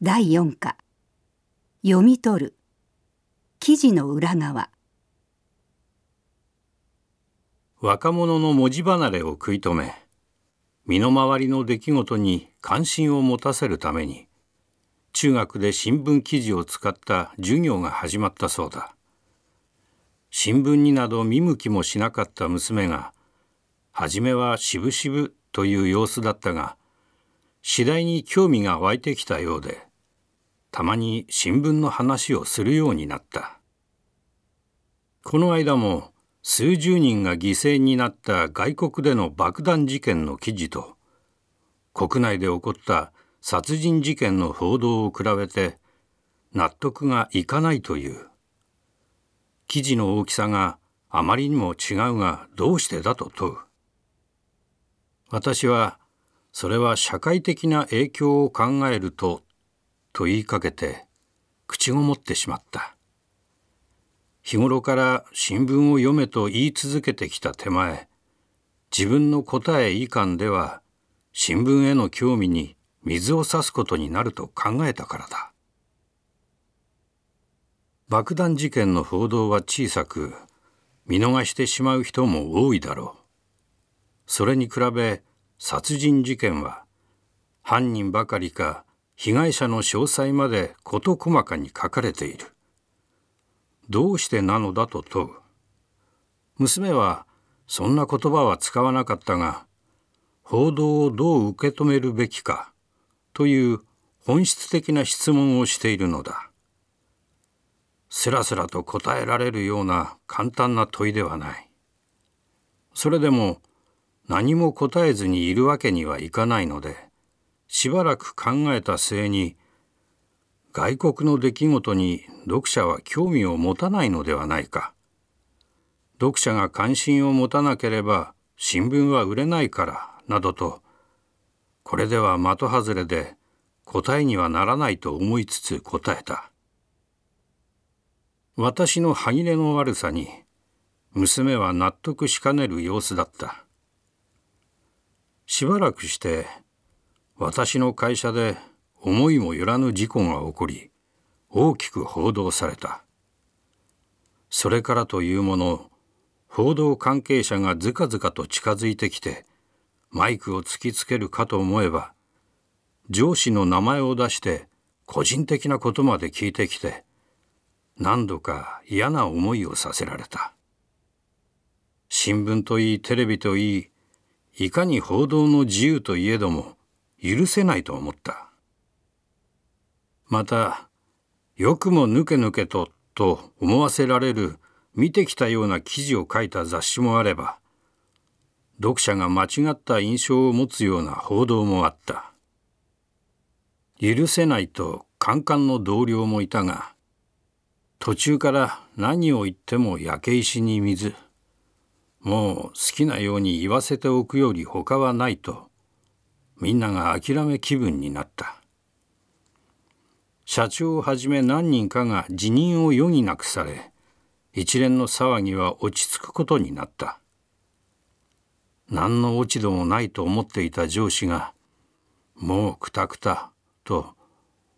第4課。読み取る。記事の裏側。若者の文字離れを食い止め身の回りの出来事に関心を持たせるために中学で新聞記事を使った授業が始まったそうだ。新聞になど見向きもしなかった娘が初めは渋々という様子だったが次第に興味が湧いてきたようでたまに新聞の話をするようになった。この間も数十人が犠牲になった外国での爆弾事件の記事と国内で起こった殺人事件の報道を比べて納得がいかないという。記事の大きさがあまりにも違うがどうしてだと問う。私はそれは社会的な影響を考えるとと言いかけて口ごもってしまった。日頃から新聞を読めと言い続けてきた手前自分の答え以下では新聞への興味に水を差すことになると考えたからだ。爆弾事件の報道は小さく見逃してしまう人も多いだろう。それに比べ殺人事件は犯人ばかりか被害者の詳細まで事細かに書かれている。どうしてなのだと問う。娘はそんな言葉は使わなかったが、報道をどう受け止めるべきかという本質的な質問をしているのだ。すらすらと答えられるような簡単な問いではない。それでも何も答えずにいるわけにはいかないので、しばらく考えた末に外国の出来事に読者は興味を持たないのではないか。読者が関心を持たなければ新聞は売れないからなどとこれでは的外れで答えにはならないと思いつつ答えた。私の歯切れの悪さに娘は納得しかねる様子だった。しばらくして私の会社で思いもよらぬ事故が起こり大きく報道された。それからというもの報道関係者がずかずかと近づいてきてマイクを突きつけるかと思えば上司の名前を出して個人的なことまで聞いてきて何度か嫌な思いをさせられた。新聞といいテレビといいいかに報道の自由といえども許せないと思った。また、よくもぬけぬけとと思わせられる見てきたような記事を書いた雑誌もあれば、読者が間違った印象を持つような報道もあった。許せないとカンカンの同僚もいたが、途中から何を言っても焼け石に水。もう好きなように言わせておくより他はないとみんなが諦め気分になった。社長をはじめ何人かが辞任を余儀なくされ一連の騒ぎは落ち着くことになった。何の落ち度もないと思っていた上司が「もうくたくた」と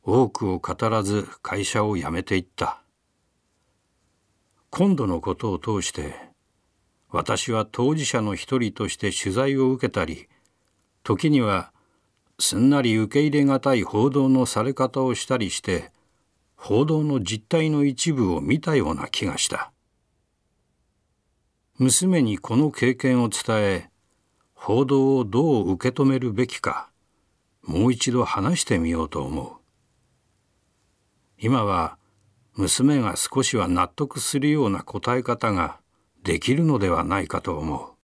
多くを語らず会社を辞めていった。今度のことを通して私は当事者の一人として取材を受けたり時にはすんなり受け入れがたい報道のされ方をしたりして報道の実態の一部を見たような気がした。娘にこの経験を伝え報道をどう受け止めるべきかもう一度話してみようと思う。今は娘が少しは納得するような答え方ができるのではないかと思う。